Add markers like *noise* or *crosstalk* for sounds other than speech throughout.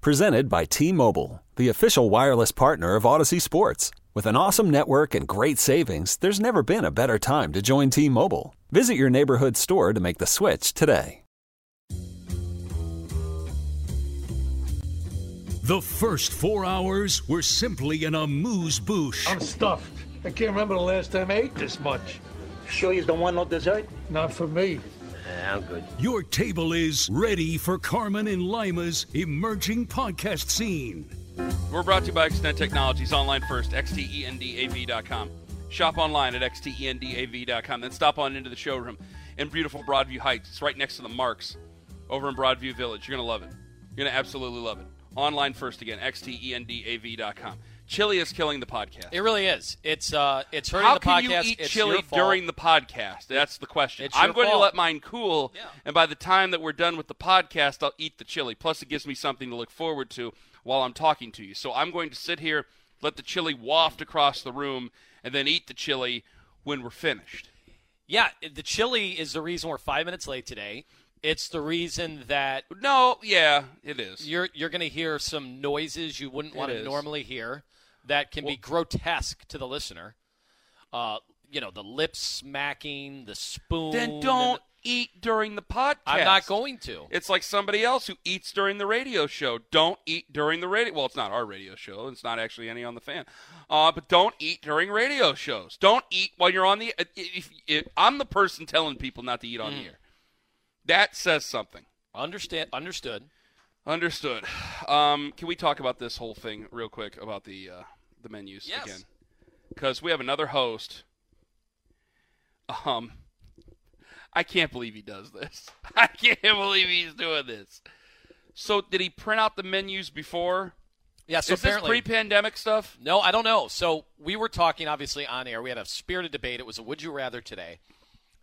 Presented by T Mobile, the official wireless partner of Audacy Sports. With an awesome network and great savings, there's never been a better time to join T Mobile. Visit your neighborhood store to make the switch today. The first four hours were simply an amuse bouche. I'm stuffed. I can't remember the last time I ate this much. Sure you don't want no dessert? Not for me. Yeah, I'm good. Your table is ready for Carman and Lima's emerging podcast scene. We're brought to you by Extend Technologies, online first, xtendav.com. Shop online at xtendav.com. Then stop on into the showroom in beautiful Broadview Heights. It's right next to the Marc's over in Broadview Village. You're going to love it. You're going to absolutely love it. Online first again, xtendav.com. Chili is killing the podcast. It really is. It's uh, it's hurting How the can podcast. you eat it's chili during the podcast? That's the question. It's I'm going to let mine cool, Yeah. and by the time that we're done with the podcast, I'll eat the chili. Plus, it gives me something to look forward to while I'm talking to you. So I'm going to sit here, let the chili waft across the room, and then eat the chili when we're finished. Yeah, the chili is the reason we're five minutes late today. It's the reason that No, yeah, it is. you're you're going to hear some noises you wouldn't want to normally hear that can be grotesque to the listener. Uh, you know, the lip smacking, the spoon. then don't eat during the podcast. I'm not going to. It's like somebody else who eats during the radio show. Don't eat during the radio. Well, it's not our radio show. It's not actually any on the fan. Uh, but don't eat during radio shows. Don't eat while you're on the. If, if, I'm the person telling people not to eat Mm. on the air. That says something. Understand? Understood. Understood. *sighs* Um, can we talk about this whole thing real quick about the uh, the menus Yes. again? Because we have another host. Um, I can't believe he does this. *laughs* I can't believe he's doing this. So, did he print out the menus before? Yeah. So Is this apparently, pre-pandemic stuff? No, I don't know. So we were talking obviously on air. We had a spirited debate. It was a would you rather today,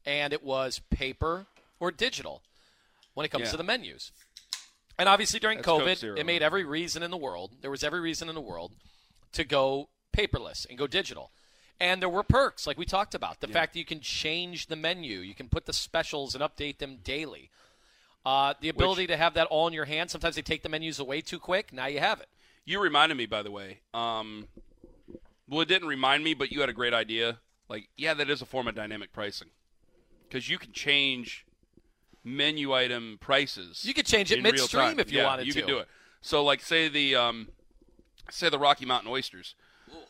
and it was paper or digital when it comes Yeah. to the menus. And obviously during That's COVID, it made every reason in the world. There was every reason in the world to go paperless and go digital. And there were perks, like we talked about. The fact that you can change the menu, you can put the specials and update them daily. Uh, the ability to have that all in your hand. Sometimes they take the menus away too quick. Now you have it. You reminded me, by the way. Um, well, it didn't remind me, but you had a great idea. Like, yeah, that is a form of dynamic pricing because you can change menu item prices. You could change it midstream if you yeah, wanted you to. You could do it. So, like, say the um, say the Rocky Mountain oysters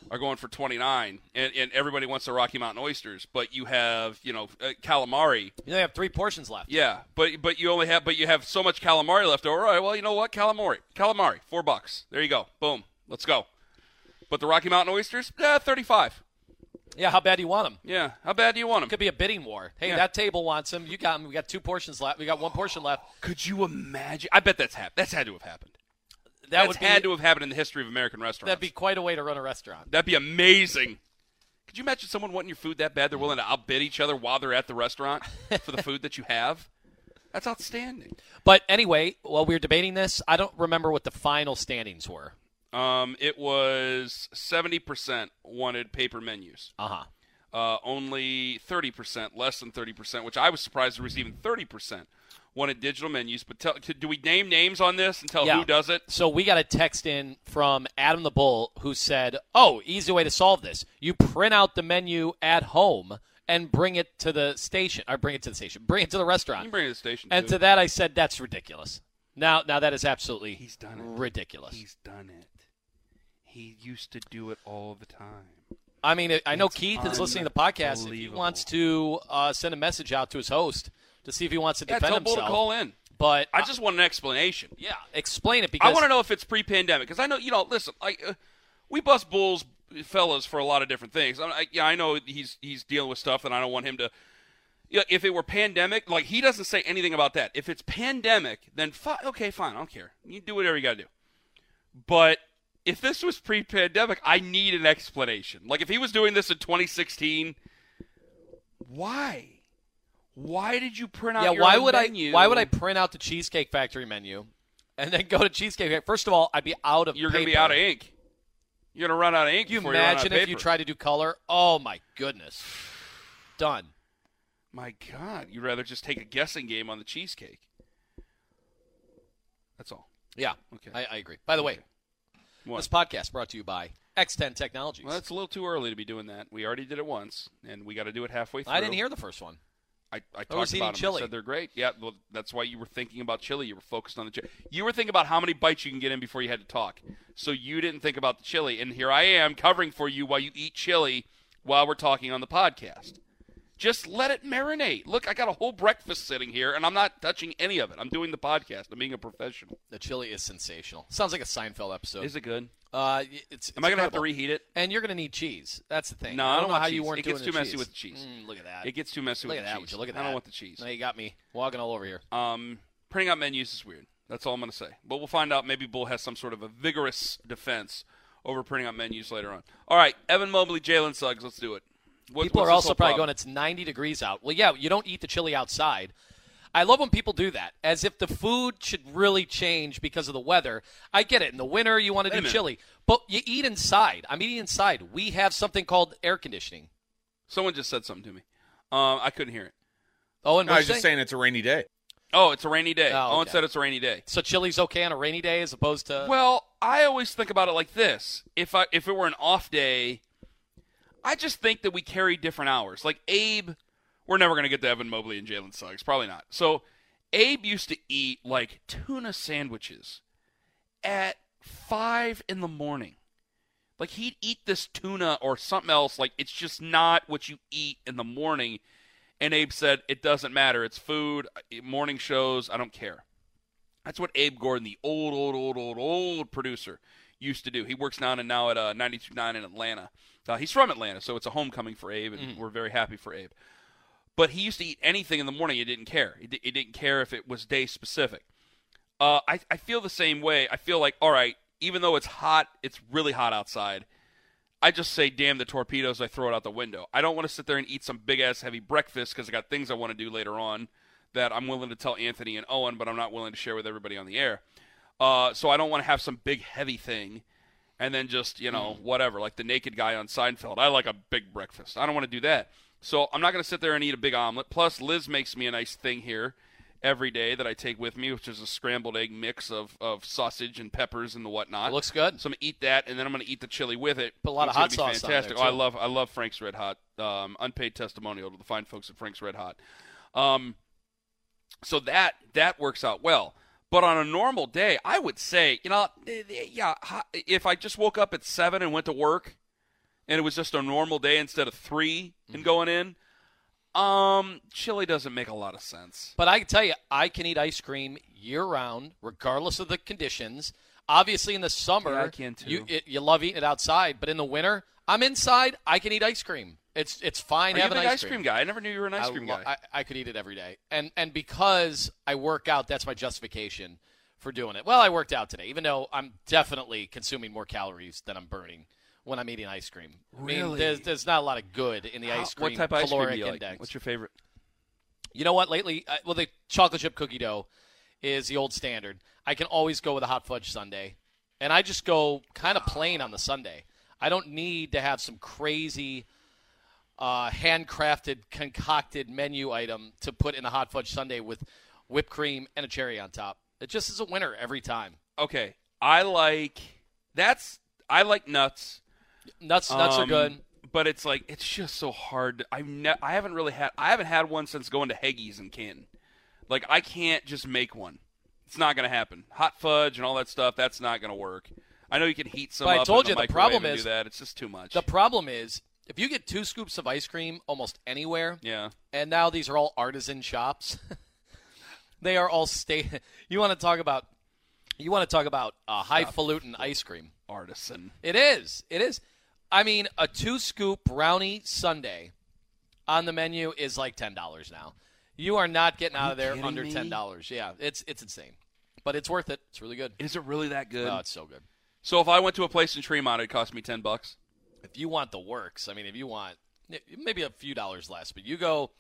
are going for twenty nine, and, and everybody wants the Rocky Mountain oysters, but you have you know uh, calamari. You only have three portions left. Yeah, but but you only have but you have so much calamari left over. All right, well, you know what? Calamari, calamari, four bucks. There you go. Boom. Let's go. But the Rocky Mountain oysters, yeah, thirty-five. Yeah, how bad do you want them? Yeah, how bad do you want them? Could be a bidding war. Hey, Yeah. that table wants them. You got them. We got two portions left. We got one portion left. Could you imagine? I bet that's happened. That's had to have happened. That That's would be had to have happened in the history of American restaurants. that'd be quite a way to run a restaurant. That'd be amazing. Could you imagine someone wanting your food that bad they're willing to outbid each other while they're at the restaurant for the food that you have? That's outstanding. But anyway, while we were debating this, I don't remember what the final standings were. Um, it was seventy percent wanted paper menus. Uh huh. uh, only 30%, less than 30%, which I was surprised there was even 30% wanted digital menus. But tell, do we name names on this and tell Yeah. who does it? So we got a text in from Adam the Bull who said, "Oh, easy way to solve this. You print out the menu at home and bring it to the station, or bring it to the station, bring it to the You restaurant." can bring it to the station. And too. to that, I said, "That's ridiculous." Now, now that is absolutely He's done it. ridiculous. He's done it. He used to do it all the time. I mean, I know It's Keith is listening to the podcast. If he wants to uh, send a message out to his host to see if he wants to Yeah, defend tell Bull to call in. But I just want an explanation. yeah, explain it because I want to know if it's pre-pandemic because I know you know. Listen, like uh, we bust bulls, fellas, for a lot of different things. I, I, yeah, I know he's he's dealing with stuff, and I don't want him to. Yeah, if it were pandemic, like he doesn't say anything about that. If it's pandemic, then fi- okay, fine, I don't care. You do whatever you got to do. But if this was pre-pandemic, I need an explanation. Like if he was doing this in 2016, why? Why did you print out yeah, your why own would menu? I? Why would I print out the Cheesecake Factory menu and then go to Cheesecake Factory? First of all, I'd be out of. You're going to be out of ink. You're going to run out of ink. Can you before run out of imagine if you paper. tried to do color? Oh my goodness, done. My God, you'd rather just take a guessing game on the cheesecake. That's all. Yeah, Okay. I, I agree. By the way, What? this podcast brought to you by Extend Technologies. Well, it's a little too early to be doing that. We already did it once, and we got to do it halfway through. I didn't hear the first one. I, I oh, talked I was eating about them. I chili. said they're great. Yeah, well, that's why you were thinking about chili. You were focused on the chili. You were thinking about how many bites you can get in before you had to talk. So you didn't think about the chili. And here I am covering for you while you eat chili while we're talking on the podcast. Just let it marinate. Look, I got a whole breakfast sitting here, and I'm not touching any of it. I'm doing the podcast. I'm being a professional. The chili is sensational. Sounds like a Seinfeld episode. Is it good? Uh, it's. Am I going to have to reheat it? And you're going to need cheese. That's the thing. No, I I don't don't know how you cheese. weren't It gets too messy cheese. with cheese. Mm, look at that. It gets too messy look with at that. cheese. you look at that. I don't want the cheese. Now you got me walking all over here. Um, printing out menus is weird. That's all I'm going to say. But we'll find out. Maybe Bull has some sort of a vigorous defense over printing out menus later on. All right, Evan Mobley, Jalen Suggs. Let's do it. What- People are also probably problem? going, it's 90 degrees out. Well, yeah, you don't eat the chili outside. I love when people do that, as if the food should really change because of the weather. I get it. In the winter, you want to Wait do chili, but you eat inside. I'm eating inside. We have something called air conditioning. Someone just said something to me. Um, I couldn't hear it. Oh, and No, I was just saying it's a rainy day. Oh, it's a rainy day. Oh, Owen okay. said it's a rainy day. So chili's okay on a rainy day as opposed to. Well, I always think about it like this: if I if it were an off day, I just think that we carry different hours. Like Abe, we're never going to get to Evan Mobley and Jalen Suggs, probably not. So Abe used to eat like tuna sandwiches at five in the morning. Like he'd eat this tuna or something else. Like it's just not what you eat in the morning. And Abe said, "It doesn't matter. It's food. Morning shows. I don't care." That's what Abe Gordon, the old, old, old, old, old producer, used to do. He works down and now at uh, 92.9 in Atlanta. Uh, he's from Atlanta, so it's a homecoming for Abe, and we're very happy for Abe. But he used to eat anything in the morning. He didn't care. He, di- he didn't care if it was day specific. Uh, I, I feel the same way. I feel like, all right, even though it's hot, it's really hot outside. I just say, damn the torpedoes. I throw it out the window. I don't want to sit there and eat some big ass heavy breakfast because I got things I want to do later on that I'm willing to tell Anthony and Owen, but I'm not willing to share with everybody on the air. Uh, so I don't want to have some big heavy thing and then just, you know, whatever, like the naked guy on Seinfeld. I like a big breakfast. I don't want to do that. So I'm not going to sit there and eat a big omelet. Plus, Liz makes me a nice thing here every day that I take with me, which is a scrambled egg mix of, of sausage and peppers and the whatnot. It looks good. So I'm gonna eat that, and then I'm gonna eat the chili with it. Put a lot It's of hot sauce fantastic. Oh, I love I love Frank's Red Hot. Um, unpaid testimonial to the fine folks at Frank's Red Hot. Um, so that that works out well. But on a normal day, I would say, you know, eh, eh, yeah, if I just woke up at seven and went to work, and it was just a normal day instead of 3 and going in, um, chili doesn't make a lot of sense. But I can tell you, I can eat ice cream year round, regardless of the conditions. Obviously, in the summer, Yeah, I can too. You, it, you love eating it outside, but in the winter, I'm inside. I can eat ice cream. It's it's fine Are having ice ice cream guy? I never knew you were an ice I cream guy. I, I could eat it every day, and and because I work out, that's my justification for doing it. Well, I worked out today, even though I'm definitely consuming more calories than I'm burning when I'm eating ice cream. I mean, Really? there's there's not a lot of good in the How- ice cream what type of ice cream do you like? What's your favorite? You know what? Lately, uh, well, the chocolate chip cookie dough is the old standard. I can always go with a hot fudge sundae, and I just go kind of plain on the sundae. I don't need to have some crazy uh, handcrafted, concocted menu item to put in a hot fudge sundae with whipped cream and a cherry on top. It just is a winner every time. Okay, I like that's I like nuts. Nuts, nuts are Um, good. but it's like it's just so hard. I've ne- I haven't really had I haven't had one since going to Heggy's in Canton. Like I can't just make one. It's not gonna happen. Hot fudge and all that stuff. That's not gonna work. I know you can heat some But I told you the, the problem is- that. It's just too much. The problem is if you get two scoops of ice cream almost anywhere, yeah. and now these are all artisan shops. *laughs* they are all state. *laughs* You want to talk about? You want to talk about uh, highfalutin ice cream? Artisan. It is. It is. I mean, a two scoop brownie sundae on the menu is like ten dollars now. You are not getting out of there under me? ten dollars. Yeah, it's it's insane, but it's worth it. It's really good. Is it really that good? Oh, it's so good. So if I went to a place in Tremont, it'd cost me ten bucks. If you want the works, I mean, if you want maybe a few dollars less, but you go,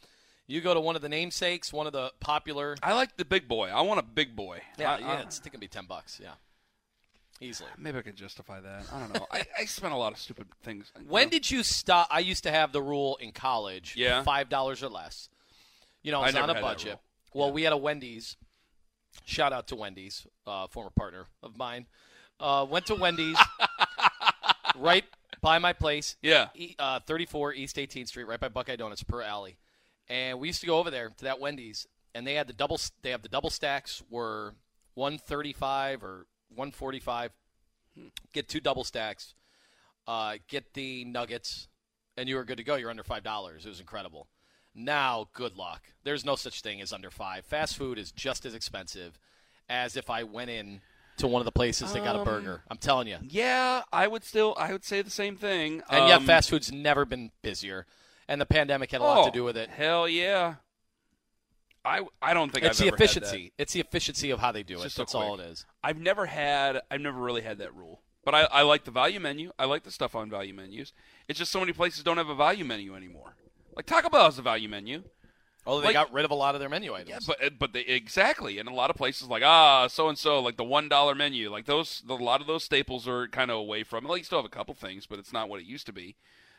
you go to one of the namesakes, one of the popular. I like the big boy. I want a big boy. Yeah, I, yeah, I- it's, it can be ten bucks. Yeah, easily. *sighs* maybe I could justify that. I don't know. I, I spent a lot of stupid things. When did you stop? I used to have the rule in college. Yeah. five dollars or less. You know, it's on a budget. Well, we had a Wendy's. Shout out to Wendy's, uh, former partner of mine. Uh, went to Wendy's *laughs* right by my place. Yeah. E- uh, 34 East 18th Street, right by Buckeye Donuts per alley. And we used to go over there to that Wendy's, and they had the double. They have the double stacks were 135 or 145. Get two double stacks. Uh, get the nuggets, and you were good to go. You're under five dollars. It was incredible. Now, good luck. There's no such thing as under five. Fast food is just as expensive as if I went in to one of the places that got a burger. I'm telling you. Yeah, I would still. I would say the same thing. And yet, Um, fast food's never been busier, and the pandemic had a lot oh, to do with it. Hell yeah. I I don't think It's I've the ever had that. efficiency. It's the efficiency of how they do It's it. so That's all it is. I've never had. I've never really had that rule. But I, I like the value menu. I like the stuff on value menus. It's just so many places don't have a value menu anymore. Like Taco Bell has a value menu. Although they Like- got rid of a lot of their menu items. Yeah, but but they, exactly, and a lot of places like ah so and so like the one dollar menu like those a lot of those staples are kind of away from it. Like you still have a couple things, but it's not what it used to be.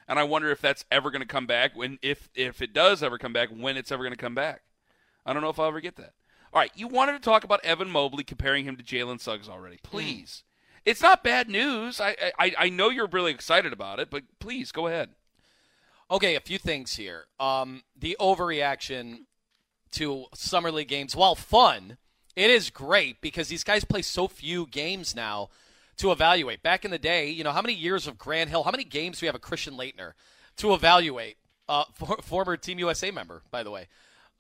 And I wonder if that's ever going to come back. When if if it does ever come back, when it's ever going to come back. I don't know if I'll ever get that. All right, you wanted to talk about Evan Mobley comparing him to Jalen Suggs already. Please, it's not bad news. I, I I know you're really excited about it, but please go ahead. Okay, a few things here. Um, the overreaction to summer league games, while fun, it is great because these guys play so few games now to evaluate. Back in the day, you know, how many years of Grant Hill, how many games do we have a Christian Laettner to evaluate? Uh, for, former Team USA member, by the way.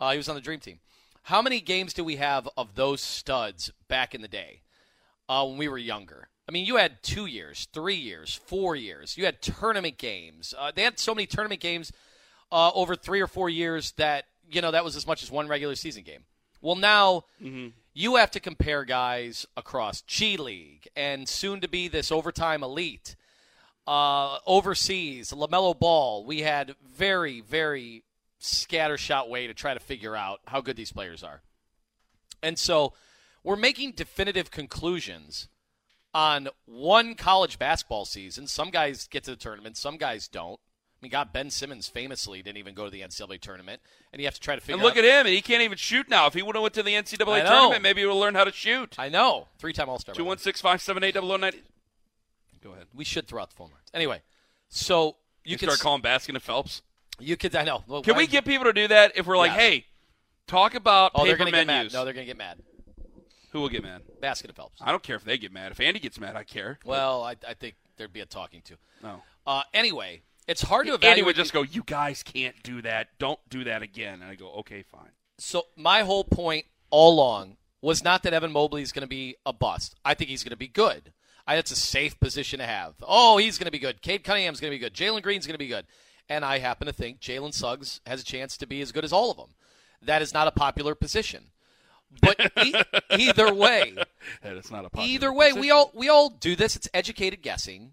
Uh, he was on the Dream Team. How many games do we have of those studs back in the day uh, when we were younger? I mean, you had two years, three years, four years. You had tournament games. Uh, they had so many tournament games uh, over three or four years that you know that was as much as one regular season game. Well, now you have to compare guys across G League and soon to be this overtime elite. Uh, overseas, LaMelo Ball, we had very, very scattershot way to try to figure out how good these players are. And so we're making definitive conclusions on one college basketball season. Some guys get to the tournament, some guys don't. I mean, God, Ben Simmons famously didn't even go to the NCAA tournament, and you have to try to figure And look out. at him; and he can't even shoot now. If he would have went to the NCAA tournament, maybe he would learn how to shoot. I know, three-time All-Star. Two one six five seven eight double oh nine. Go ahead. We should throw out the phone lines. Anyway, so you, You can start calling Baskin and Phelps. You could. I know. Well, Can why- we get people to do that if we're like, hey, talk about Oh, they're paper going to get menus? mad. No, they're going to get mad. Who will get mad? Baskin and Phelps. I don't care if they get mad. If Andy gets mad, I care. Well, I, I think there'd be a talking to. no. Uh, anyway, it's hard to evaluate. Andy would just go, "You guys can't do that. Don't do that again." And I go, "Okay, fine." So my whole point all along was not that Evan Mobley is going to be a bust. I think he's going to be good. I, that's a safe position to have. Oh, he's going to be good. Cade Cunningham's going to be good. Jalen Green's going to be good. And I happen to think Jalen Suggs has a chance to be as good as all of them. That is not a popular position. But *laughs* e- either way, That is not a popular either way, we all we all do this. It's educated guessing.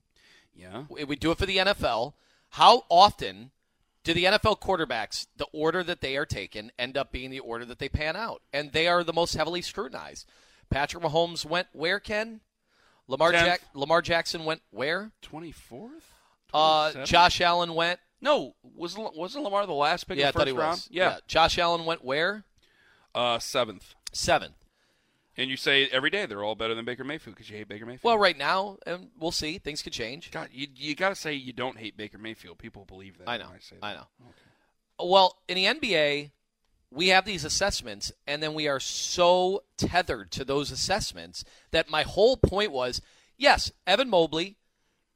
yeah. We we do it for the NFL. How often do the NFL quarterbacks, the order that they are taken, end up being the order that they pan out? And they are the most heavily scrutinized. Patrick Mahomes went where, Ken? Lamar, Jack- Lamar Jackson went where? Twenty fourth. Uh, Josh Allen went. No, was wasn't Lamar the last pick Yeah, in the thought first he round? was. Yeah, Josh Allen went where? Uh, seventh. Seventh. And you say every day they're all better than Baker Mayfield because you hate Baker Mayfield. Well, right now, and we'll see. Things could change. God, you you got to say you don't hate Baker Mayfield. People believe that. I know. I. I know. Well, in the NBA, we have these assessments, and then we are so tethered to those assessments that my whole point was yes, Evan Mobley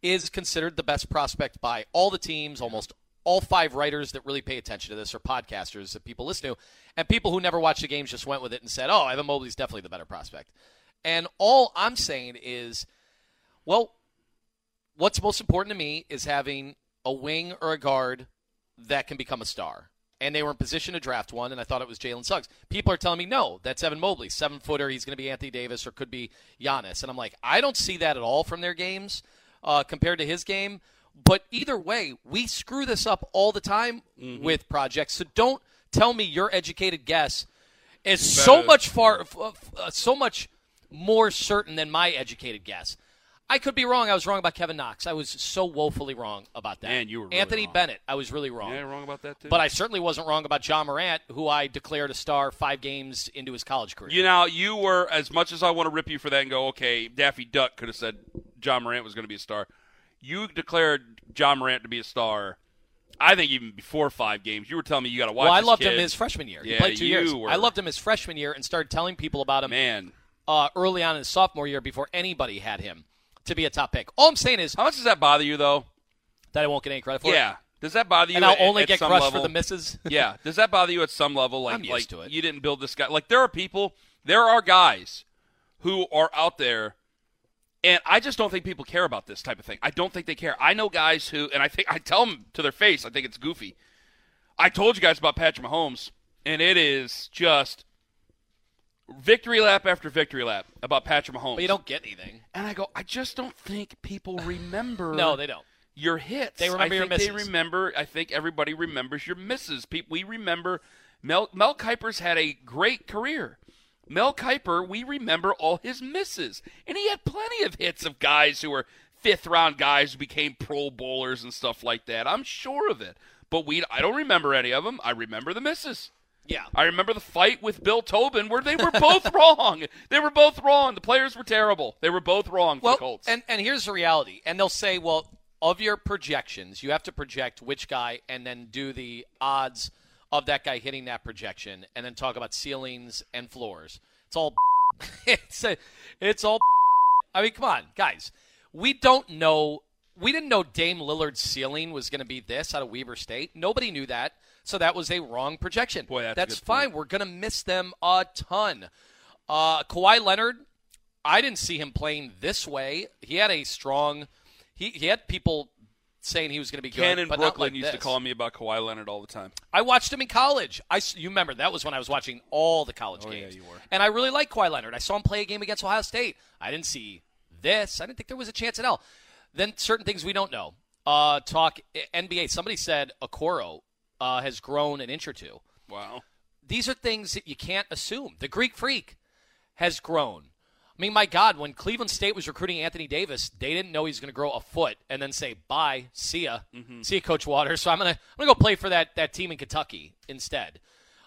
is considered the best prospect by all the teams, almost all five writers that really pay attention to this or podcasters that people listen to, and people who never watched the games just went with it and said, oh, Evan Mobley's definitely the better prospect. And all I'm saying is, well, what's most important to me is having a wing or a guard that can become a star. and they were in position to draft one, and I thought it was Jalen Suggs. People are telling me no, that's Evan Mobley, seven footer. He's going to be Anthony Davis or could be Giannis, and I'm like, I don't see that at all from their games uh, compared to his game. But either way, we screw this up all the time with projects. So don't tell me your educated guess is so much far, uh, so much more certain than my educated guess. I could be wrong. I was wrong about Kevin Knox. I was so woefully wrong about that. Man, you were really Anthony wrong. Bennett. I was really wrong. Yeah, wrong about that too. But I certainly wasn't wrong about Ja Morant, who I declared a star five games into his college career. You know, you were as much as I want to rip you for that and go, okay, Daffy Duck could have said Ja Morant was going to be a star. You declared Ja Morant to be a star. I think even before five games, you were telling me you got to watch. well, I loved kid. him his freshman year. he Yeah, played two you years. were- I loved him his freshman year and started telling people about him man. uh, early on in his sophomore year before anybody had him to be a top pick. All I'm saying is How much does that bother you, though? that I won't get any credit for it. Yeah. Does that bother you? And I'll at- only at get some crushed level? for the misses. *laughs* yeah. Does that bother you at some level? Like, I'm used like to it. you didn't build this guy. Like there are people, there are guys who are out there, and I just don't think people care about this type of thing. I don't think they care. I know guys who, and I think I tell them to their face. I think it's goofy. I told you guys about Patrick Mahomes, and it is just victory lap after victory lap about Patrick Mahomes. But you don't get anything. And I go, I just don't think people *sighs* remember. No, they don't. Your hits. They remember I your think They misses. remember. I think everybody remembers your misses. People, we remember. Mel Mel Kiper's had a great career. Mel Kiper, we remember all his misses, and he had plenty of hits of guys who were fifth round guys who became Pro Bowlers and stuff like that. I'm sure of it. But we, I don't remember any of them. I remember the misses. Yeah. I remember the fight with Bill Tobin where they were both *laughs* wrong. They were both wrong. The players were terrible. They were both wrong for well, the Colts. and and here's the reality. And they'll say, well, of your projections, you have to project which guy, and then do the odds of that guy hitting that projection, and then talk about ceilings and floors. It's all. *laughs* it's a, it's all. *laughs* I mean, come on, guys. We don't know. We didn't know Dame Lillard's ceiling was going to be this out of Weber State. Nobody knew that, so that was a wrong projection. Boy, that's that's fine. point. We're going to miss them a ton. Uh, Kawhi Leonard, I didn't see him playing this way. He had a strong. He he had people saying he was going to be good. Ken in Brooklyn like used to call me about Kawhi Leonard all the time. I watched him in college. I you remember that was when I was watching all the college Oh, yeah, games. you were. And I really like Kawhi Leonard. I saw him play a game against Ohio State. I didn't see this. I didn't think there was a chance at all. Then certain things we don't know. Uh, talk NBA. Somebody said Okoro uh, has grown an inch or two. Wow. These are things that you can't assume. The Greek Freak has grown. I mean, my God, when Cleveland State was recruiting Anthony Davis, they didn't know he was going to grow a foot and then say bye, see ya, see ya, Coach Waters. So I'm gonna I'm gonna go play for that that team in Kentucky instead,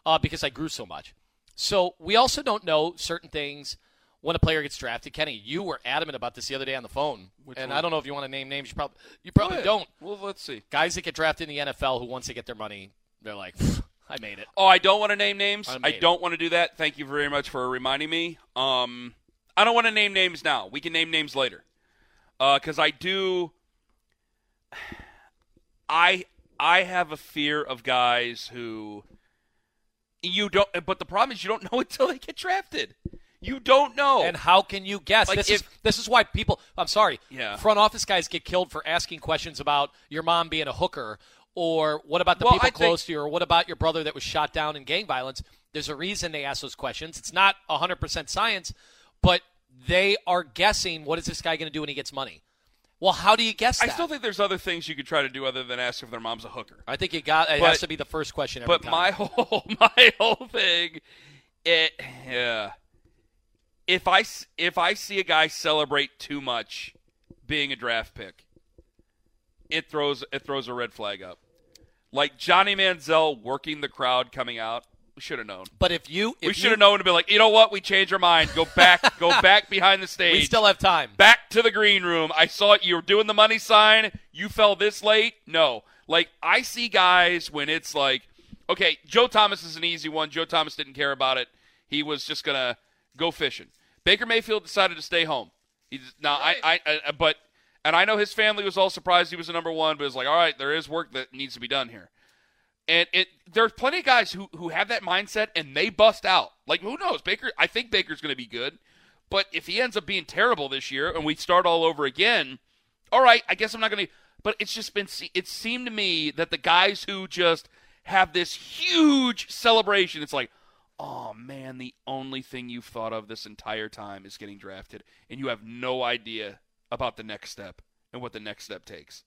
uh, because I grew so much. So we also don't know certain things when a player gets drafted. Kenny, you were adamant about this the other day on the phone, and I don't know if you want to name names. You probably you probably don't. Well, let's see. Guys that get drafted in the NFL who once they get their money, they're like, I made it. Oh, I don't want to name names. I I, don't want to do that. Thank you very much for reminding me. Um, I don't want to name names now. We can name names later. Uh, because I do. *sighs* I I have a fear of guys who you don't. But the problem is you don't *laughs* know until they get drafted. You don't know. And how can you guess? Like this is this is why people. I'm sorry. Yeah. Front office guys get killed for asking questions about your mom being a hooker, or what about the Well, people I think- close to you, or what about your brother that was shot down in gang violence? There's a reason they ask those questions. It's not 100% science, but they are guessing. What is this guy going to do when he gets money? Well, how do you guess I still think there's other things you could try to do other than ask if their mom's a hooker. I think it got. It But- has to be the first question every But time. my *laughs* whole my whole thing, it yeah. If I if I see a guy celebrate too much, being a draft pick, it throws it throws a red flag up. Like Johnny Manziel working the crowd coming out, we should have known. but if you, if we should have known to be like, you know what? We changed our mind. Go back. go *laughs* back behind the stage. We still have time. back to the green room. I saw it. You were doing the money sign. You fell this late. No. Like, I see guys when it's like, okay, Joe Thomas is an easy one. Joe Thomas didn't care about it. He was just to go fishing. Baker Mayfield decided to stay home. He's now, I, I, I, but, and I know his family was all surprised he was the number one, but it's like, all right, there is work that needs to be done here. And it there's plenty of guys who who have that mindset and they bust out. Like who knows? Baker I think Baker's going to be good. But if he ends up being terrible this year and we start all over again, all right, I guess I'm not going to but it's just been it seemed to me that the guys who just have this huge celebration. It's like, oh man, the only thing you've thought of this entire time is getting drafted, and you have no idea about the next step and what the next step takes.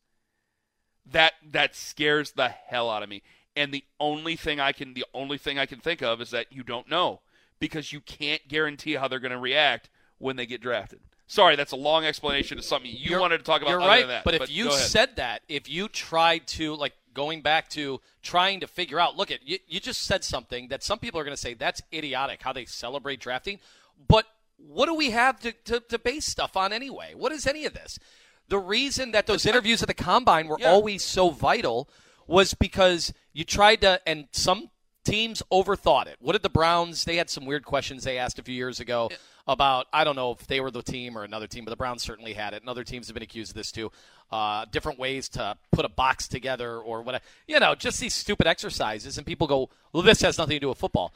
That that scares the hell out of me. And the only thing I can the only thing I can think of is that you don't know because you can't guarantee how they're going to react when they get drafted. Sorry, that's a long explanation of something you You're- wanted to talk about. You're right, than that, but if you said that, if you tried to like going back to trying to figure out, look at you, you just said something that some people are going to say that's idiotic how they celebrate drafting, but what do we have to, to, to base stuff on anyway? What is any of this? The reason that those interviews at the combine were Yeah. always so vital was because you tried to, and some teams overthought it. What did the Browns? They had some weird questions they asked a few years ago about I don't know if they were the team or another team, but the Browns certainly had it, and other teams have been accused of this too. Uh, different ways to put a box together or what you know, just these stupid exercises, and people go, "Well, this has nothing to do with football."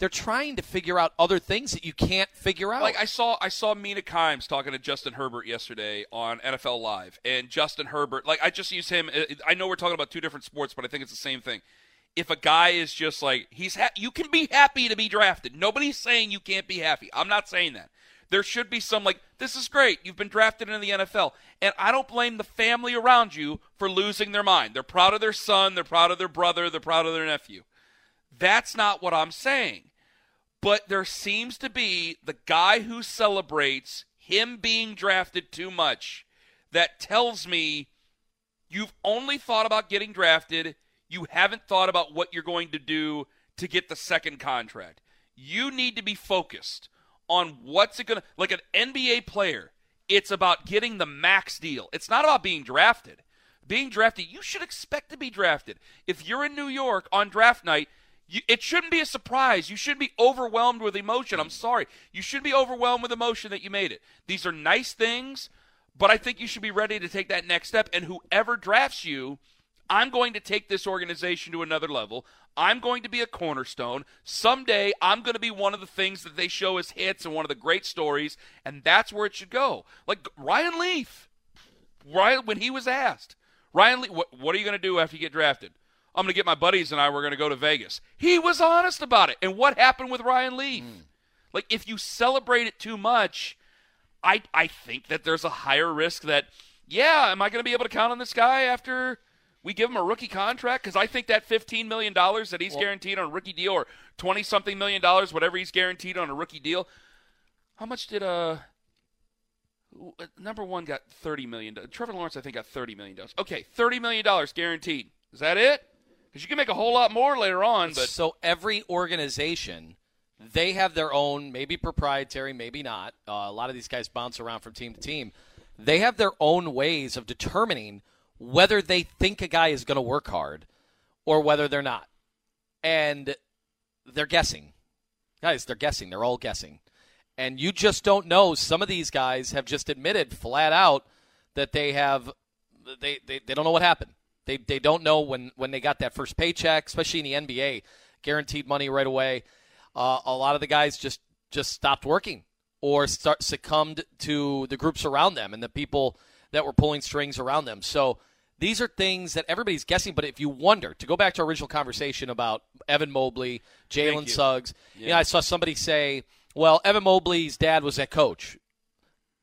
They're trying to figure out other things that you can't figure out. Like I saw, I saw Mina Kimes talking to Justin Herbert yesterday on NFL Live, and Justin Herbert, like I just use him. uh, I know we're talking about two different sports, but I think it's the same thing. If a guy is just like he's, ha- you can be happy to be drafted. Nobody's saying you can't be happy. I'm not saying that. There should be some like this is great. You've been drafted into the NFL, and I don't blame the family around you for losing their mind. They're proud of their son. They're proud of their brother. They're proud of their nephew. That's not what I'm saying but there seems to be the guy who celebrates him being drafted too much that tells me you've only thought about getting drafted. You haven't thought about what you're going to do to get the second contract. You need to be focused on what's it going to like an NBA player it's about getting the max deal. It's not about being drafted. Being drafted you should expect to be drafted. If you're in New York on draft night you, it shouldn't be a surprise. You shouldn't be overwhelmed with emotion. I'm sorry. You shouldn't be overwhelmed with emotion that you made it. These are nice things, but I think you should be ready to take that next step. And whoever drafts you, I'm going to take this organization to another level. I'm going to be a cornerstone. Someday, I'm going to be one of the things that they show as hits and one of the great stories, and that's where it should go. Like Ryan Leaf, Ryan, when he was asked, Ryan Leaf, what, what are you going to do after you get drafted? I'm going to get my buddies and I we're going to go to Vegas. He was honest about it. And what happened with Ryan Leaf? Like if you celebrate it too much, I I think that there's a higher risk that yeah, am I going to be able to count on this guy after we give him a rookie contract cuz I think that 15 million dollars that he's guaranteed on a rookie deal or 20 something million dollars whatever he's guaranteed on a rookie deal. How much did uh uh, number 1 got 30 million. Trevor Lawrence I think got 30 million dollars. Okay, 30 million dollars guaranteed. Is that it? Because you can make a whole lot more later on, but so every organization, they have their own, maybe proprietary, maybe not. Uh, a lot of these guys bounce around from team to team. They have their own ways of determining whether they think a guy is going to work hard or whether they're not. And they're guessing. Guys, they're guessing. They're all guessing. And you just don't know. Some of these guys have just admitted flat out that they have they, they, they don't know what happened. They, they don't know when, when they got that first paycheck, especially in the NBA, guaranteed money right away. Uh, a lot of the guys just, just stopped working or start, succumbed to the groups around them and the people that were pulling strings around them. So these are things that everybody's guessing. But if you wonder, to go back to our original conversation about Evan Mobley, Jalen. Suggs, you know, I saw somebody say, well, Evan Mobley's dad was that coach.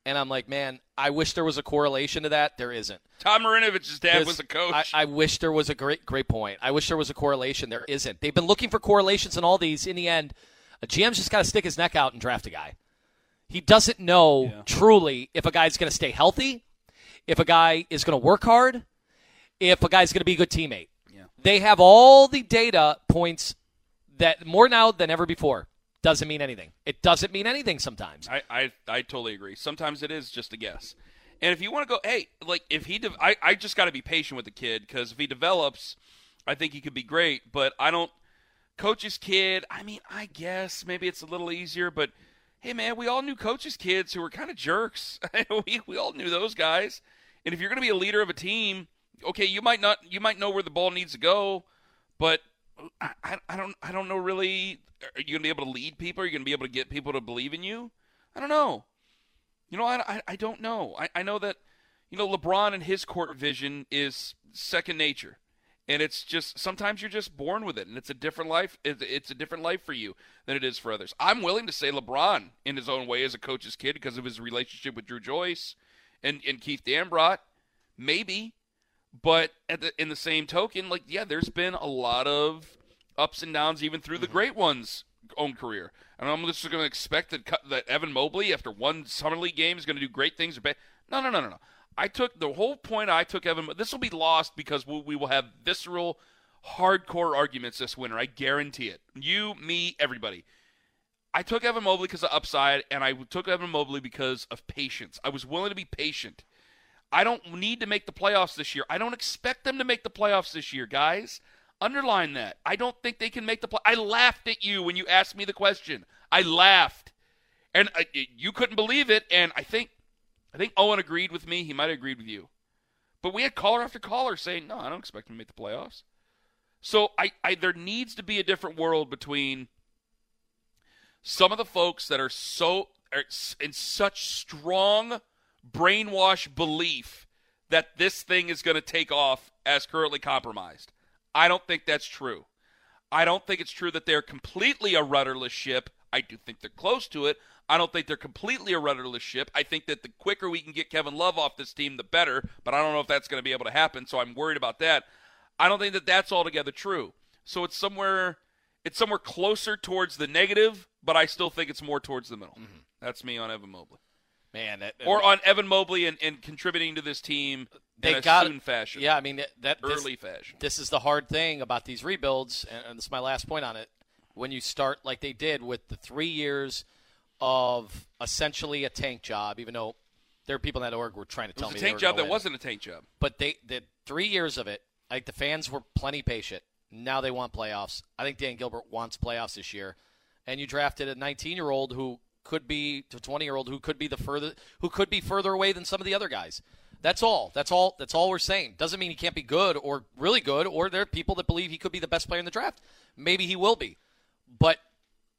And I'm like, man, I wish there was a correlation to that. There isn't. Todd Marinovich's dad was a coach. I, I wish there was a great, great point. I wish there was a correlation. There isn't. They've been looking for correlations in all these. In the end, a GM's just got to stick his neck out and draft a guy. He doesn't know truly if a guy's going to stay healthy, if a guy is going to work hard, if a guy's going to be a good teammate. Yeah. They have all the data points that more now than ever before. Doesn't mean anything. It doesn't mean anything sometimes. I, I, I totally agree. Sometimes it is just a guess. And if you want to go, hey, like if he, de- I, I just got to be patient with the kid because if he develops, I think he could be great. But I don't, coach's kid. I mean, I guess maybe it's a little easier. But hey, man, we all knew coach's kids who were kind of jerks. *laughs* we we all knew those guys. And if you're going to be a leader of a team, okay, you might not, you might know where the ball needs to go, but I, I, don't, I don't know really. Are you to be able to lead people? Are you to be able to get people to believe in you? I don't know. You know, I, I, don't know. I, I know that, you know, LeBron and his court vision is second nature. And it's just sometimes you're just born with it, and it's a different life. It's a different life for you than it is for others. I'm willing to say LeBron, in his own way, as a coach's kid, because of his relationship with Dru Joyce and and Keith Dambrot, maybe. But at the, in the same token, like yeah, there's been a lot of ups and downs even through the mm-hmm. great ones' own career. And I'm just going to expect that that Evan Mobley, after one summer league game, is going to do great things. or bad. No, no, no, no, no. I took the whole point. I took Evan. This will be lost because we, we will have visceral, hardcore arguments this winter. I guarantee it. You, me, everybody. I took Evan Mobley because of upside, and I took Evan Mobley because of patience. I was willing to be patient. I don't need to make the playoffs this year. I don't expect them to make the playoffs this year, guys. Underline that. I don't think they can make the play. I laughed at you when you asked me the question. I laughed, and uh, I, you couldn't believe it. And I think, I think Owen agreed with me. He might have agreed with you, but we had caller after caller saying, "No, I don't expect them to make the playoffs." So I, I there needs to be a different world between some of the folks that are so are in such strong brainwash belief that this thing is going to take off as currently compromised. I don't think that's true. I don't think it's true that they're completely a rudderless ship. I do think they're close to it. I don't think they're completely a rudderless ship. I think that the quicker we can get Kevin Love off this team, the better. But I don't know if that's going to be able to happen. So I'm worried about that. I don't think that that's altogether true. So it's somewhere, it's somewhere closer towards the negative, but I still think it's more towards the middle. Mm-hmm. That's me on Evan Mobley, Man, that, or on Evan Mobley and, and contributing to this team they in a got soon fashion. Yeah, I mean that, that this- early fashion. this is the hard thing about these rebuilds, and, and this is my last point on it. When you start like they did with the three years of essentially a tank job, even though there are people in that org were trying to It tell was a me they tank job that win. wasn't a tank job. but they the three years of it, like the fans were plenty patient. Now they want playoffs. I think Dan Gilbert wants playoffs this year, and you drafted a 19 year old who could be to 20 year old who could be the further who could be further away than some of the other guys. That's all. That's all. That's all we're saying. Doesn't mean he can't be good or really good, or there are people that believe he could be the best player in the draft. Maybe he will be, but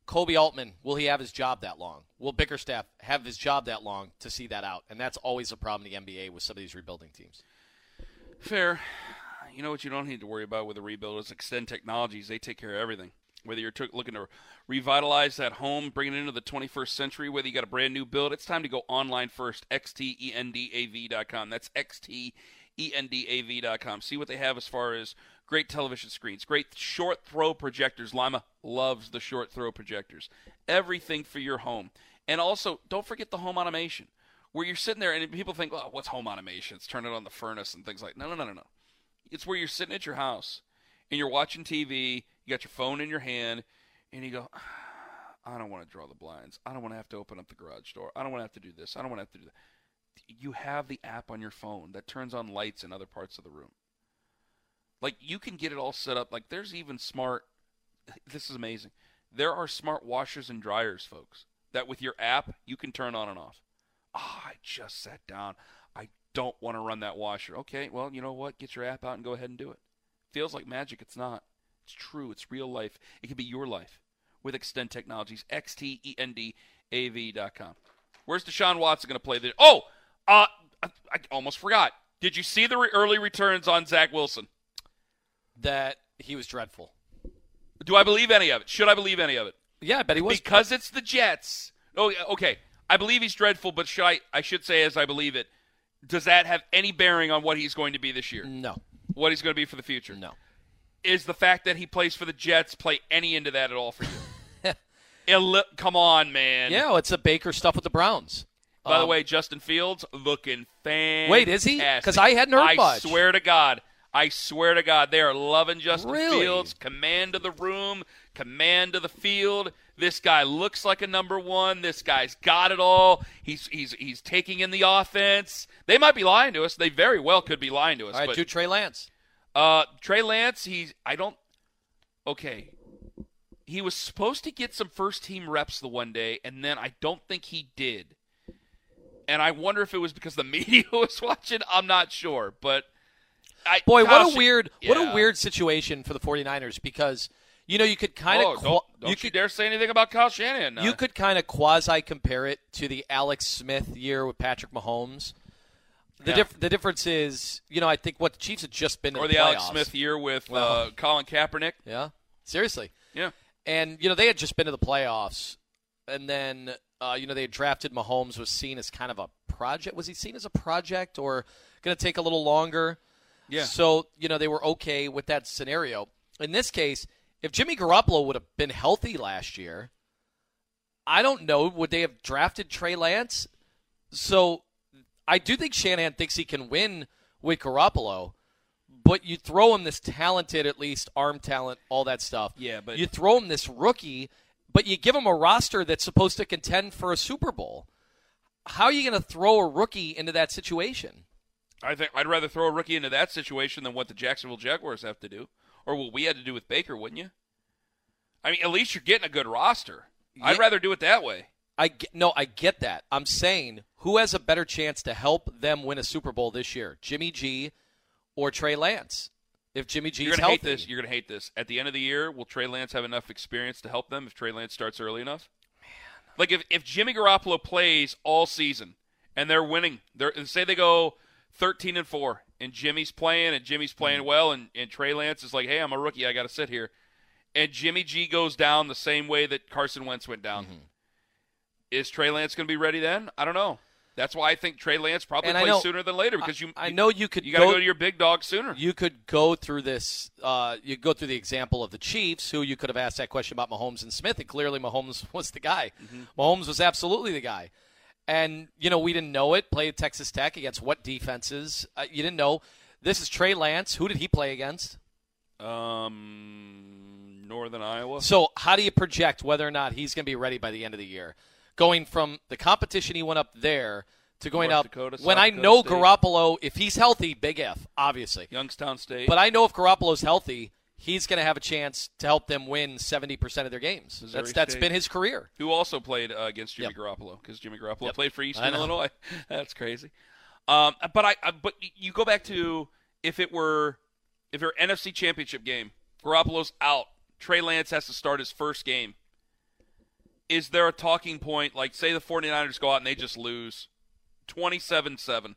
Koby Altman, will he have his job that long? Will Bickerstaff have his job that long to see that out? And that's always a problem in the NBA with some of these rebuilding teams. Fair. You know what you don't need to worry about with a rebuild is Extend Technologies. They take care of everything. Whether you're took looking to revitalize that home, bring it into the 21st century, whether you got a brand new build, it's time to go online first. Xtendav.com. That's xtendav.com. See what they have as far as great television screens, great short throw projectors. Lima loves the short throw projectors. Everything for your home. And also, don't forget the home automation, where you're sitting there and people think, "Oh, what's home automation? It's turning on the furnace and things like." No, no, no, no, no. It's where you're sitting at your house and you're watching TV. You got your phone in your hand, and you go, "I don't want to draw the blinds. I don't want to have to open up the garage door. I don't want to have to do this. I don't want to have to do that." You have the app on your phone that turns on lights in other parts of the room. Like you can get it all set up. Like there's even smart. *laughs* This is amazing. There are smart washers and dryers, folks, that with your app you can turn on and off. Ah, I just sat down. I don't want to run that washer. Okay, well, you know what? Get your app out and go ahead and do it. Feels like magic. It's not. It's true. It's real life. It can be your life with Extend Technologies. X T E N D A V dot com. Where's Deshaun Watson going to play this? Oh, uh, I, I almost forgot. Did you see the re- early returns on Zach Wilson? That he was dreadful. Do I believe any of it? Should I believe any of it? Yeah, I bet he was. because it's the Jets. Oh, okay. I believe he's dreadful, but should I? I should say as I believe it. Does that have any bearing on what he's going to be this year? no, What he's going to be for the future? no. Is the fact that he plays for the Jets play any into that at all for you? *laughs* Come on, man. Yeah, well, it's the Baker stuff with the Browns. By the Um, way, Justin Fields looking fantastic. Wait, is he? 'Cause I hadn't heard I much. swear to God. I swear to God, they are loving Justin Really? Fields. Command of the room, command of the field. This guy looks like a number one. This guy's got it all. He's he's he's taking in the offense. They might be lying to us. They very well could be lying to us. all right, but do Trey Lance. Uh, Trey Lance, he's I don't. Okay, he was supposed to get some first team reps the one day, and then I don't think he did. And I wonder if it was because the *laughs* media was watching. I'm not sure, but I, Boy, Kyle what a weird, what a weird situation for the 49ers because you know you could kind Oh, of don't, don't you you, could dare say anything about Kyle Shanahan. you could kind of quasi compare it to the Alex Smith year with Patrick Mahomes. The Yeah. diff- the difference is, you know, I think what the Chiefs had just been Or the the Alex. Smith year with Well. uh, Colin Kaepernick. Yeah, seriously. Yeah. And you know they had just been to the playoffs, and then uh, you know they had drafted Mahomes was seen as kind of a project. Was he seen as a project or going to take a little longer? Yeah. So you know they were okay with that scenario. In this case, if Jimmy Garoppolo would have been healthy last year, I don't know would they have drafted Trey Lance? So I do think Shanahan thinks he can win with Garoppolo. But you throw him this talented, at least arm talent, all that stuff. Yeah, but- you throw him this rookie, but you give him a roster that's supposed to contend for a Super Bowl. How are you going to throw a rookie into that situation? I think I'd rather throw a rookie into that situation than what the Jacksonville Jaguars have to do, or what we had to do with Baker, wouldn't you? I mean, at least you're getting a good roster. I'd rather do it that way. I get, no, I get that. I'm saying who has a better chance to help them win a Super Bowl this year, Jimmy G or Trey Lance? If Jimmy G You're is gonna healthy, hate this. You're gonna hate this. At the end of the year, will Trey Lance have enough experience to help them if Trey Lance starts early enough? Man. Like if, if Jimmy Garoppolo plays all season and they're winning, they're and say they go thirteen and four and Jimmy's playing and Jimmy's playing mm. well and, and Trey Lance is like, Hey, I'm a rookie, I gotta sit here. And Jimmy G goes down the same way that Carson Wentz went down. Mm-hmm. Is Trey Lance gonna be ready then? I don't know. That's why I think Trey Lance probably And plays know- sooner than later because you I know you could you gotta go- go to your big dog sooner. you could go through this. Uh, you go through the example of the Chiefs, who you could have asked that question about Mahomes and Smith, and clearly Mahomes *laughs* was the guy. Mahomes was absolutely the guy, and you know we didn't know it. Played Texas Tech against what defenses? Uh, you didn't know. This is Trey Lance. Who did he play against? Um, Northern Iowa. So how do you project whether or not he's going to be ready by the end of the year? Going from the competition he went up there to going North up Dakota, when South I Dakota know State. Garoppolo, if he's healthy, big F, obviously. Youngstown State. But I know if Garoppolo's healthy, he's going to have a chance to help them win 70% of their games. Missouri that's that's State. been his career. who also played uh, against Jimmy Yep. Garoppolo because Jimmy Garoppolo Yep. played for Eastern. Illinois. *laughs* That's crazy. Um, but I, I but you go back to if it were if your NFC Championship game, Garoppolo's out. Trey Lance has to start his first game. Is there a talking point like say the 49ers go out and they just lose 27-7.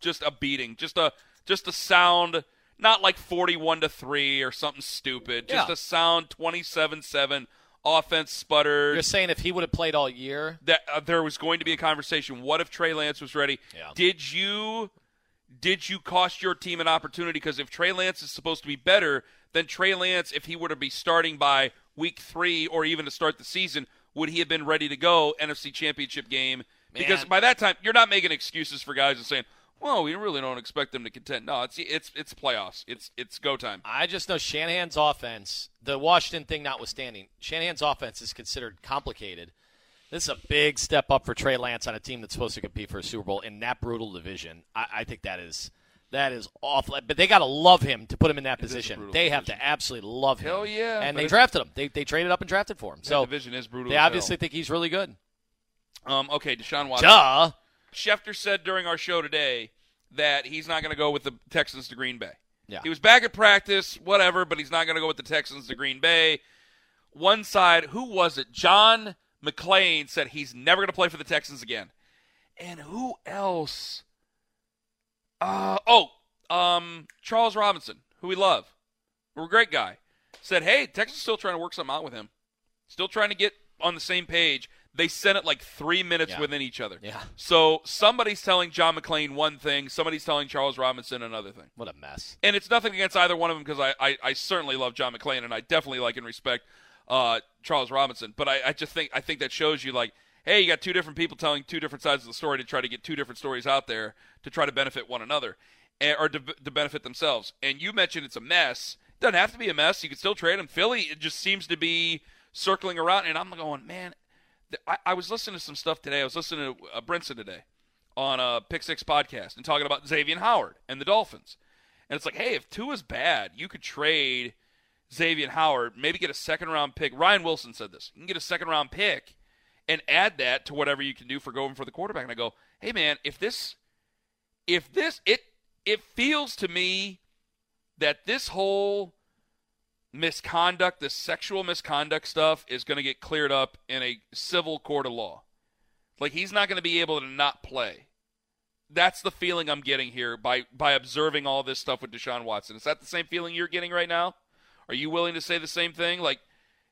Just a beating, just a just a sound not like 41 to 3 or something stupid. Just Yeah. a sound 27-7 offense sputtered You're saying if he would have played all year, that uh, there was going to be a conversation. What if Trey Lance was ready? Yeah. Did you did you cost your team an opportunity? Because if Trey Lance is supposed to be better, then Trey Lance, if he were to be starting by week three or even to start the season, would he have been ready to go NFC Championship game? Because by that time, you're not making excuses for guys and saying, "Well, we really don't expect them to contend." No, it's it's it's playoffs. It's it's go time. I just know Shanahan's offense, the Washington thing notwithstanding, Shanahan's offense is considered complicated. This is a big step up for Trey Lance on a team that's supposed to compete for a Super Bowl in that brutal division. I, I think that is that is awful. But they got to love him to put him in that position. They have division. to absolutely love him. Hell yeah, And they drafted him. They, they traded up and drafted for him. So division is brutal They as hell. obviously think he's really good. Um, okay, Deshaun Watson. Duh. Schefter said during our show today that he's not going to go with the Texans to Green Bay. Yeah. He was back at practice, whatever, but he's not going to go with the Texans to Green Bay. One side, who was it? John McClain said he's never going to play for the Texans again. And who else? Uh, oh, um, Charles Robinson, who we love. We're a great guy. Said, hey, Texas is still trying to work something out with him. Still trying to get on the same page. They sent it like three minutes Yeah. within each other. Yeah. So somebody's telling John McClain one thing, somebody's telling Charles Robinson another thing. What a mess. And it's nothing against either one of them because I, I, I certainly love John McClain and I definitely like and respect uh, Charles Robinson. But I, I just think I think that shows you like, hey, you got Tua different people telling two different sides of the story to try to get two different stories out there to try to benefit one another or to, to benefit themselves. And you mentioned it's a mess. It doesn't have to be a mess. You can still trade them. Philly, it just seems to be circling around. And I'm going, man, I, I was listening to some stuff today. I was listening to uh, Brinson today on a Pick Six podcast and talking about Xavier Howard and the Dolphins. And it's like, hey, if two is bad, you could trade Xavier Howard, maybe get a second round pick. Ryan Wilson said this. You can get a second round pick and add that to whatever you can do for going for the quarterback. And I go, hey man, if this if this it it feels to me that this whole misconduct, this sexual misconduct stuff is going to get cleared up in a civil court of law. Like he's not going to be able to not play. that's the feeling I'm getting here by by observing all this stuff with Deshaun Watson. Is that the same feeling you're getting right now? Are you willing to say the same thing? Like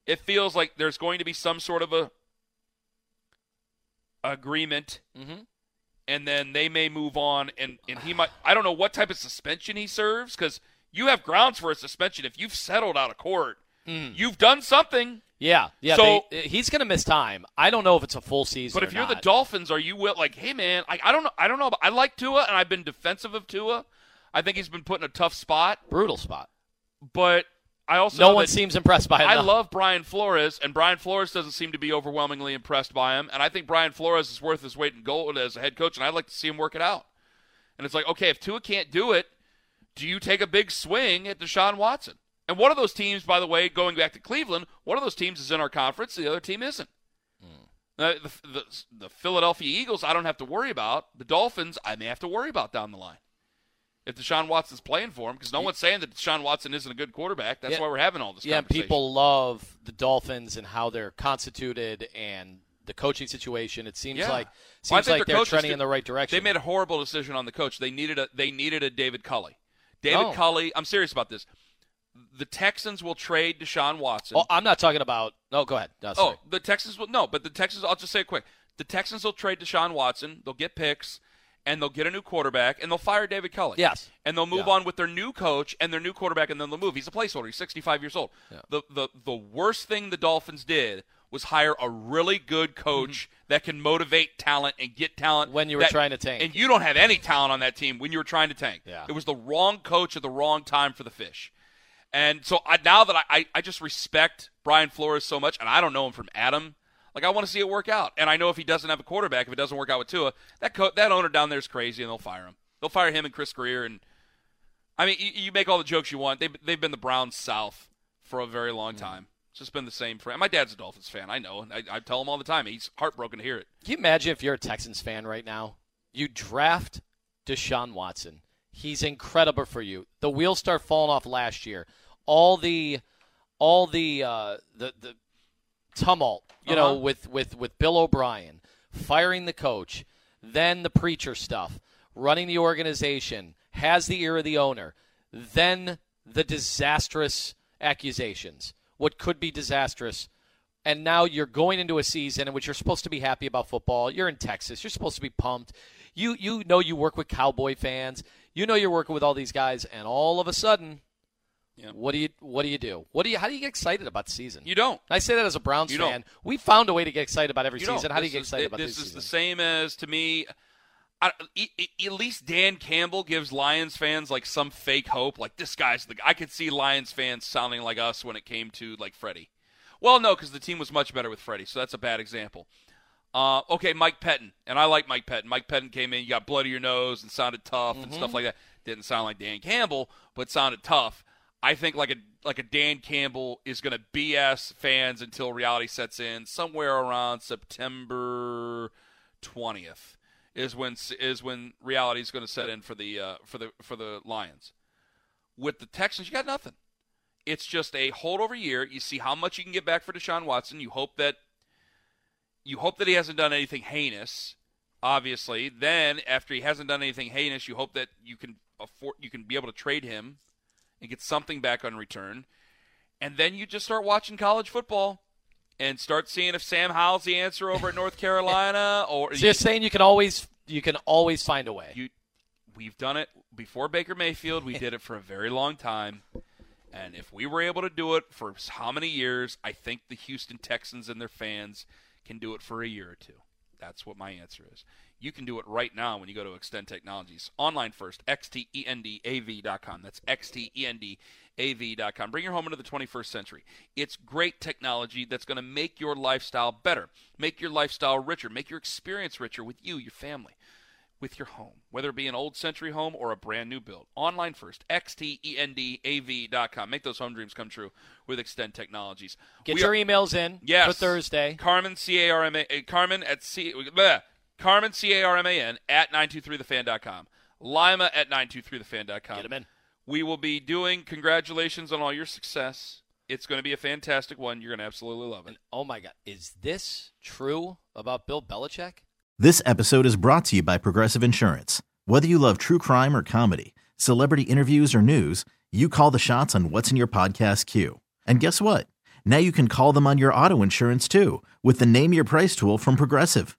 it feels like there's going to be some sort of a agreement Mm-hmm. and then they may move on and, and he might I don't know what type of suspension he serves because you have grounds for a suspension if you've settled out of court. You've done something. Yeah, yeah. So- they- he's going to miss time. I don't know if it's a full season. But if you're the. Dolphins, are you will like, hey man, I, I don't know, I don't know. But I like Tua, and I've been defensive of Tua. I think he's been put in a tough spot. brutal spot. But I also No one seems impressed by him. I though. love Brian Flores, and Brian Flores doesn't seem to be overwhelmingly impressed by him. And I think Brian Flores is worth his weight in gold as a head coach, and I'd like to see him work it out. And it's like, okay, if Tua can't do it, do you take a big swing at Deshaun Watson? And one of those teams, by the way, going back to Cleveland, one of those teams is in our conference, the other team isn't. Uh, the, the, the Philadelphia Eagles, I don't have to worry about. The Dolphins, I may have to worry about down the line. If Deshaun Watson's playing for him, because no one's saying that Deshaun Watson isn't a good quarterback. That's Yeah. why we're having all this Yeah, people love the Dolphins and how they're constituted and the coaching situation. It seems Yeah. like seems think like they're trending did- in the right direction. They made a horrible decision on the coach. They needed a they needed a David Culley. David Oh. Culley, I'm serious about this. The Texans will trade Deshaun Watson. Oh, I'm not talking about. No, go ahead. No. Oh, the Texans will no, but the Texans. I'll just say it quick. The Texans will trade Deshaun Watson. They'll get picks, and they'll get a new quarterback, and they'll fire David Culley. Yes. and they'll move Yeah. on with their new coach and their new quarterback, and then they'll move. He's a placeholder. He's 65 years old. The the the worst thing the Dolphins did was hire a really good coach that can motivate talent and get talent Mm-hmm. When you were that- trying to tank. And you don't have any talent on that team when you were trying to tank. Yeah. It was the wrong coach at the wrong time for the fish. And so I, now that I, I, I just respect Brian Flores so much, and I don't know him from Adam, like I want to see it work out. And I know if he doesn't have a quarterback, if it doesn't work out with Tua, that co- that owner down there is crazy, and they'll fire him. They'll fire him and Chris Grier. And I mean, you, you make all the jokes you want. They they've been the Browns South for a very long Mm. time. It's just been the same for. My dad's a Dolphins fan. I know. and I, I tell him all the time. He's heartbroken to hear it. Can you imagine if you're a Texans fan right now? You draft Deshaun Watson. He's incredible for you. The wheels start falling off last year. All the, all the, uh, the the tumult, you know, Uh-huh. with with with Bill O'Brien firing the coach, then the preacher stuff, running the organization, has the ear of the owner, then the disastrous accusations, what could be disastrous and now you're going into a season in which you're supposed to be happy about football. You're in Texas. You're supposed to be pumped. You you know you work with Cowboy fans. You know you're working with all these guys, and all of a sudden, Yeah. what do you what do you do? What do you how do you get excited about the season? You don't. I say that as a Browns You fan. don't. We found a way to get excited about every You season. don't. How do you get excited it- about this? this is the same as to me. I, at least Dan Campbell gives Lions fans like some fake hope. Like this guy's the. I could see Lions fans sounding like us when it came to like Freddie. Well, no, because the team was much better with Freddie, so that's a bad example. Uh, okay, Mike Pettine, and I like Mike Pettine. Mike Pettine came in, you got blood to your nose, and sounded tough and Mm-hmm. stuff like that. Didn't sound like Dan Campbell, but sounded tough. I think like a like a Dan Campbell is going to BS fans until reality sets in. Somewhere around September twentieth is when is when reality is going to set in for the uh, for the for the Lions. With the Texans, you got nothing. It's just a holdover year. You see how much you can get back for Deshaun Watson. You hope that you hope that he hasn't done anything heinous. Obviously, then after he hasn't done anything heinous, you hope that you can afford you can be able to trade him and get something back on return. And then you just start watching college football and start seeing if Sam Howell's the answer over at North Carolina *laughs* or So you're saying you can always you can always find a way. you we've done it before Baker Mayfield. We did it for a very long time. And if we were able to do it for how many years, I think the Houston Texans and their fans can do it for a year or two. That's what my answer is. You can do it right now when you go to Extend Technologies. Online first, xtendav.com. That's xtendav.com. Bring your home into the 21st century. It's great technology that's going to make your lifestyle better, make your lifestyle richer, make your experience richer with you, your family with your home, whether it be an old century home or a brand new build. Online first, xtendav.com. Make those home dreams come true with Extend Technologies. Get We your are- emails in yes. for Thursday. Carman C A R M A uh, Carman at C bleh, Carman C A R M A N at 923thefan.com. Lima at 923thefan.com. Get 'em in. We will be doing congratulations on all your success. It's going to be a fantastic one. You're going to absolutely love it. And oh my God, is this true about Bill Belichick? This episode is brought to you by Progressive Insurance. Whether you love true crime or comedy, celebrity interviews or news, you call the shots on what's in your podcast queue. And guess what? Now you can call them on your auto insurance too with the Name Your Price tool from Progressive.